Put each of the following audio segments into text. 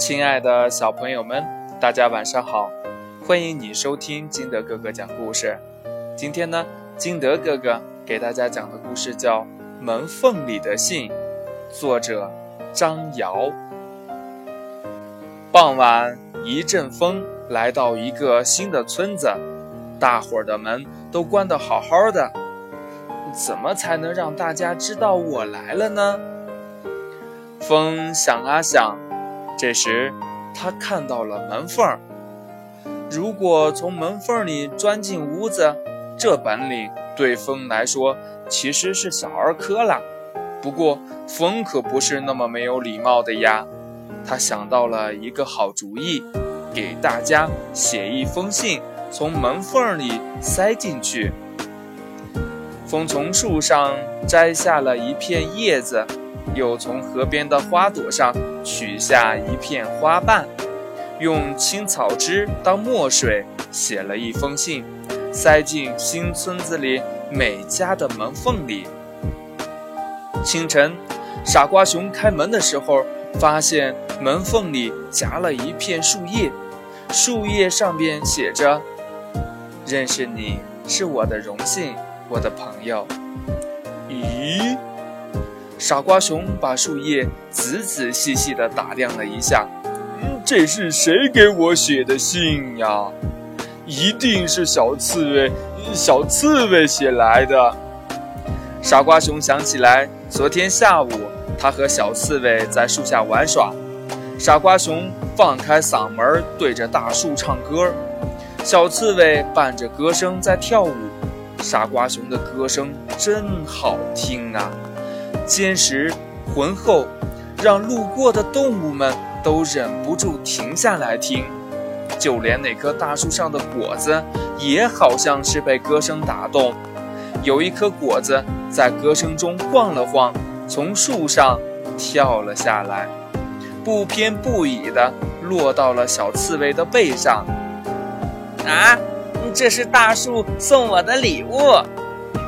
亲爱的小朋友们，大家晚上好！欢迎你收听金德哥哥讲故事。今天呢，金德哥哥给大家讲的故事叫《门缝里的信》，作者张瑶。傍晚，一阵风来到一个新的村子，大伙儿的门都关得好好的。怎么才能让大家知道我来了呢？风想啊想，这时他看到了门缝儿。如果从门缝里钻进屋子，这本领对风来说其实是小儿科了。不过风可不是那么没有礼貌的呀。他想到了一个好主意，给大家写一封信，从门缝里塞进去。风从树上摘下了一片叶子，又从河边的花朵上取下一片花瓣，用青草汁当墨水写了一封信，塞进新村子里每家的门缝里。清晨，傻瓜熊开门的时候，发现门缝里夹了一片树叶，树叶上边写着：“认识你是我的荣幸。”我的朋友，咦？傻瓜熊把树叶仔仔细细地打量了一下，嗯这是谁给我写的信呀？一定是小刺猬，小刺猬写来的。傻瓜熊想起来，昨天下午他和小刺猬在树下玩耍，傻瓜熊放开嗓门对着大树唱歌，小刺猬伴着歌声在跳舞。傻瓜熊的歌声真好听啊，坚实浑厚，让路过的动物们都忍不住停下来听。就连那棵大树上的果子，也好像是被歌声打动。有一颗果子在歌声中晃了晃，从树上跳了下来，不偏不倚地落到了小刺猬的背上。啊！这是大树送我的礼物，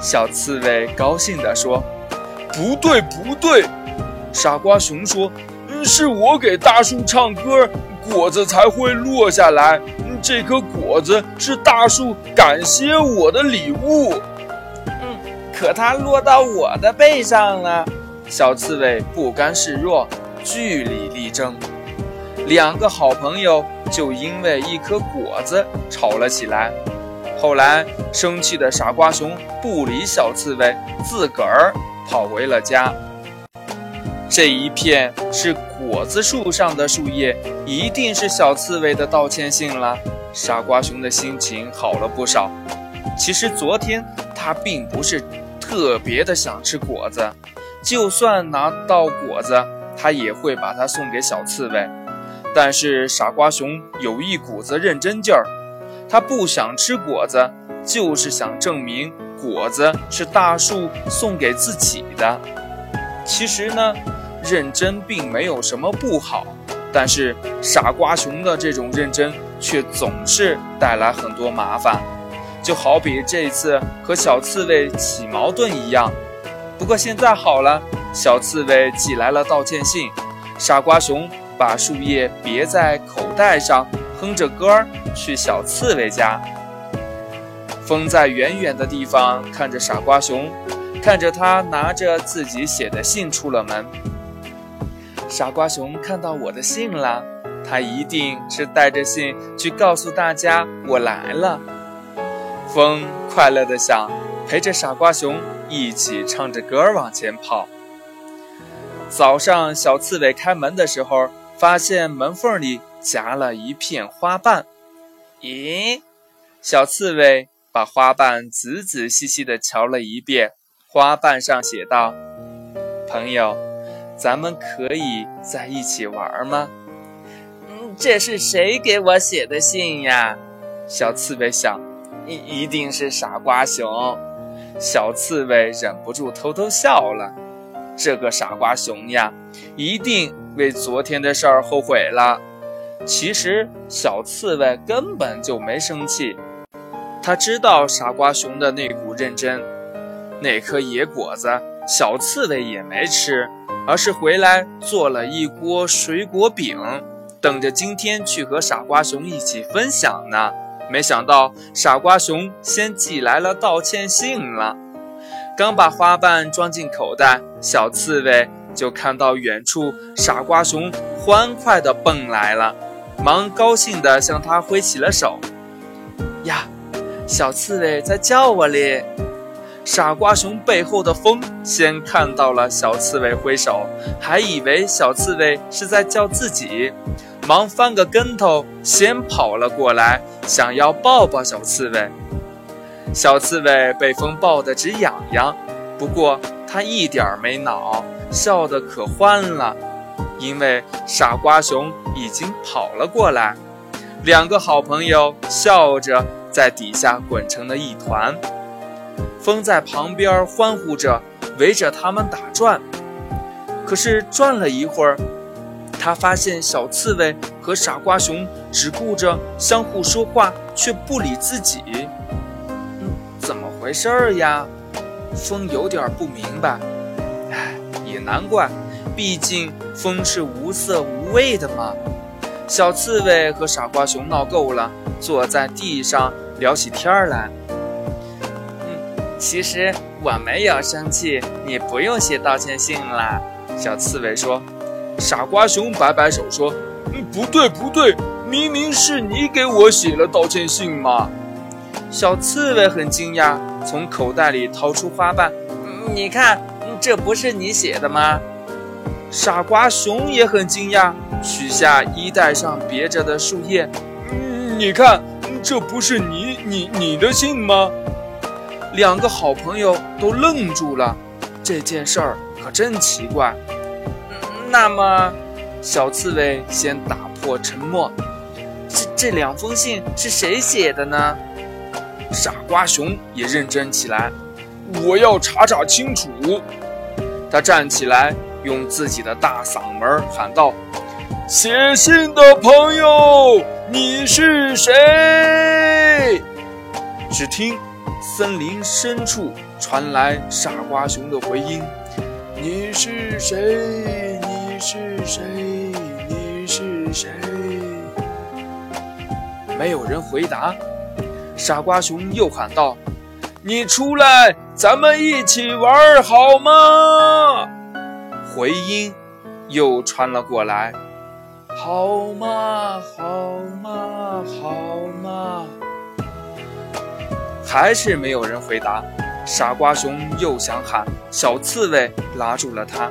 小刺猬高兴地说：“不对，不对！”傻瓜熊说：“是我给大树唱歌，果子才会落下来。这颗果子是大树感谢我的礼物。”嗯，可它落到我的背上了。小刺猬不甘示弱，据理力争。两个好朋友就因为一颗果子吵了起来。后来，生气的傻瓜熊不理小刺猬，自个儿跑回了家。这一片是果子树上的树叶，一定是小刺猬的道歉信了。傻瓜熊的心情好了不少。其实昨天他并不是特别的想吃果子，就算拿到果子，他也会把它送给小刺猬。但是傻瓜熊有一股子认真劲儿。他不想吃果子，就是想证明果子是大树送给自己的。其实呢，认真并没有什么不好，但是傻瓜熊的这种认真却总是带来很多麻烦，就好比这次和小刺猬起矛盾一样。不过现在好了，小刺猬寄来了道歉信，傻瓜熊把树叶别在口袋上。哼着歌儿去小刺猬家。风在远远的地方看着傻瓜熊，看着他拿着自己写的信出了门。傻瓜熊看到我的信了，他一定是带着信去告诉大家我来了。风快乐的想，陪着傻瓜熊一起唱着歌往前跑。早上小刺猬开门的时候，发现门缝里。夹了一片花瓣，咦？小刺猬把花瓣仔仔细细地瞧了一遍，花瓣上写道：“朋友，咱们可以在一起玩吗？”嗯，这是谁给我写的信呀？小刺猬想，一一定是傻瓜熊。小刺猬忍不住偷偷笑了。这个傻瓜熊呀，一定为昨天的事儿后悔了。其实小刺猬根本就没生气，他知道傻瓜熊的那股认真。那颗野果子，小刺猬也没吃，而是回来做了一锅水果饼，等着今天去和傻瓜熊一起分享呢。没想到傻瓜熊先寄来了道歉信了。刚把花瓣装进口袋，小刺猬就看到远处傻瓜熊欢快地蹦来了，忙高兴地向他挥起了手。呀，小刺猬在叫我哩！傻瓜熊背后的风先看到了小刺猬挥手，还以为小刺猬是在叫自己，忙翻个跟头，先跑了过来，想要抱抱小刺猬。小刺猬被风抱得直痒痒，不过它一点儿没恼，笑得可欢了，因为傻瓜熊已经跑了过来，两个好朋友笑着在底下滚成了一团。风在旁边欢呼着，围着他们打转。可是转了一会儿，他发现小刺猬和傻瓜熊只顾着相互说话，却不理自己。嗯，怎么回事儿呀？风有点不明白。唉，也难怪，毕竟风是无色无味的嘛。小刺猬和傻瓜熊闹够了，坐在地上聊起天来。嗯其实我没有生气，你不用写道歉信了。小刺猬说。傻瓜熊摆摆手说：“嗯，不对不对，明明是你给我写了道歉信嘛。”小刺猬很惊讶，从口袋里掏出花瓣：“你看，这不是你写的吗？”傻瓜熊也很惊讶，取下衣袋上别着的树叶：“你看，这不是你你你的信吗？”两个好朋友都愣住了，这件事儿可真奇怪。那么，小刺猬先打破沉默：“这这两封信是谁写的呢？”傻瓜熊也认真起来：“我要查查清楚。”他站起来，用自己的大嗓门喊道：“写信的朋友，你是谁？”只听。森林深处传来傻瓜熊的回音：“你是谁？你是谁？你是谁？”没有人回答。傻瓜熊又喊道：“你出来，咱们一起玩好吗？”回音又传了过来：“好吗？好吗？好吗？”还是没有人回答，傻瓜熊又想喊，小刺猬拉住了他。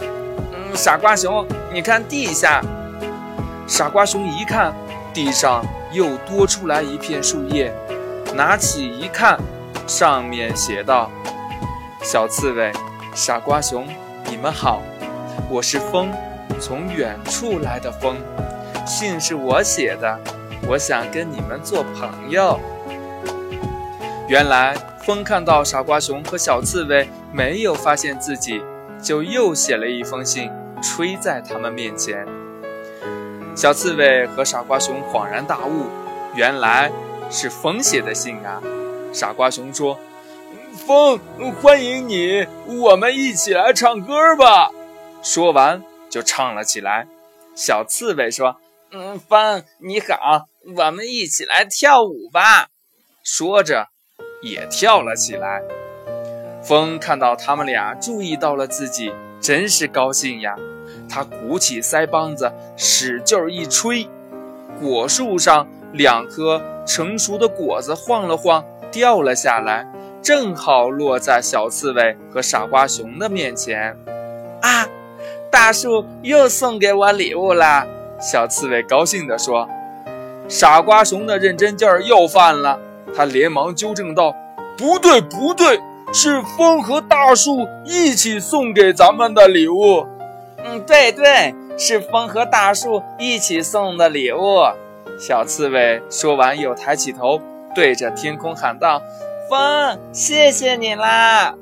嗯，傻瓜熊，你看地下。傻瓜熊一看，地上又多出来一片树叶，拿起一看，上面写道：“小刺猬，傻瓜熊，你们好，我是风，从远处来的风，信是我写的，我想跟你们做朋友。”原来风看到傻瓜熊和小刺猬没有发现自己，就又写了一封信，吹在他们面前。小刺猬和傻瓜熊恍然大悟，原来是风写的信啊！傻瓜熊说：“风欢迎你，我们一起来唱歌吧。”说完就唱了起来。小刺猬说：“嗯，风你好，我们一起来跳舞吧。”说着。也跳了起来。风看到他们俩注意到了自己，真是高兴呀！他鼓起腮帮子，使劲一吹，果树上两颗成熟的果子晃了晃，掉了下来，正好落在小刺猬和傻瓜熊的面前。啊！大树又送给我礼物啦！小刺猬高兴地说。傻瓜熊的认真劲儿又犯了。他连忙纠正道：“不对，不对，是风和大树一起送给咱们的礼物。”“嗯，对对，是风和大树一起送的礼物。”小刺猬说完，又抬起头，对着天空喊道：“风，谢谢你啦！”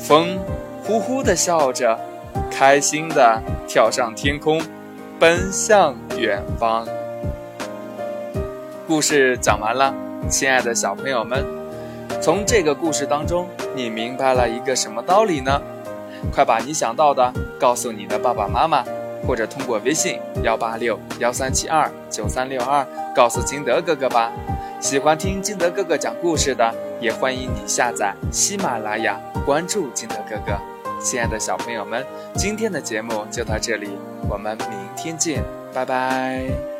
风呼呼地笑着，开心的跳上天空奔向远方。故事讲完了亲爱的小朋友们从这个故事当中你明白了一个什么道理呢？快把你想到的告诉你的爸爸妈妈或者通过微信幺八六幺三七二九三六二告诉金德哥哥吧。喜欢听金德哥哥讲故事的也欢迎你下载喜马拉雅关注金德哥哥。亲爱的小朋友们今天的节目就到这里我们明天见拜拜。